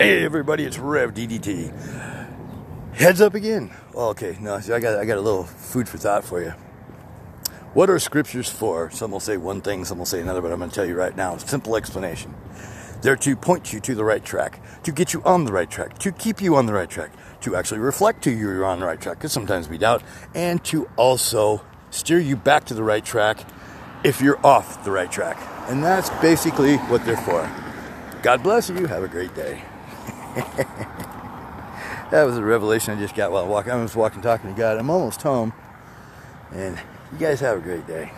Hey everybody, it's Rev DDT. Heads up again. Well, okay, no, see, I got I got a little food for thought for you. What are scriptures for? Some will say one thing, some will say another, but I'm going to tell you right now. Simple explanation. They're to point you to the right track, to get you on the right track, to keep you on the right track, to actually reflect to you you're on the right track, because sometimes we doubt, and to also steer you back to the right track if you're off the right track. And that's basically what they're for. God bless you. Have a great day. that was a revelation I just got while walking. I was walking, talking to God. I'm almost home. And you guys have a great day.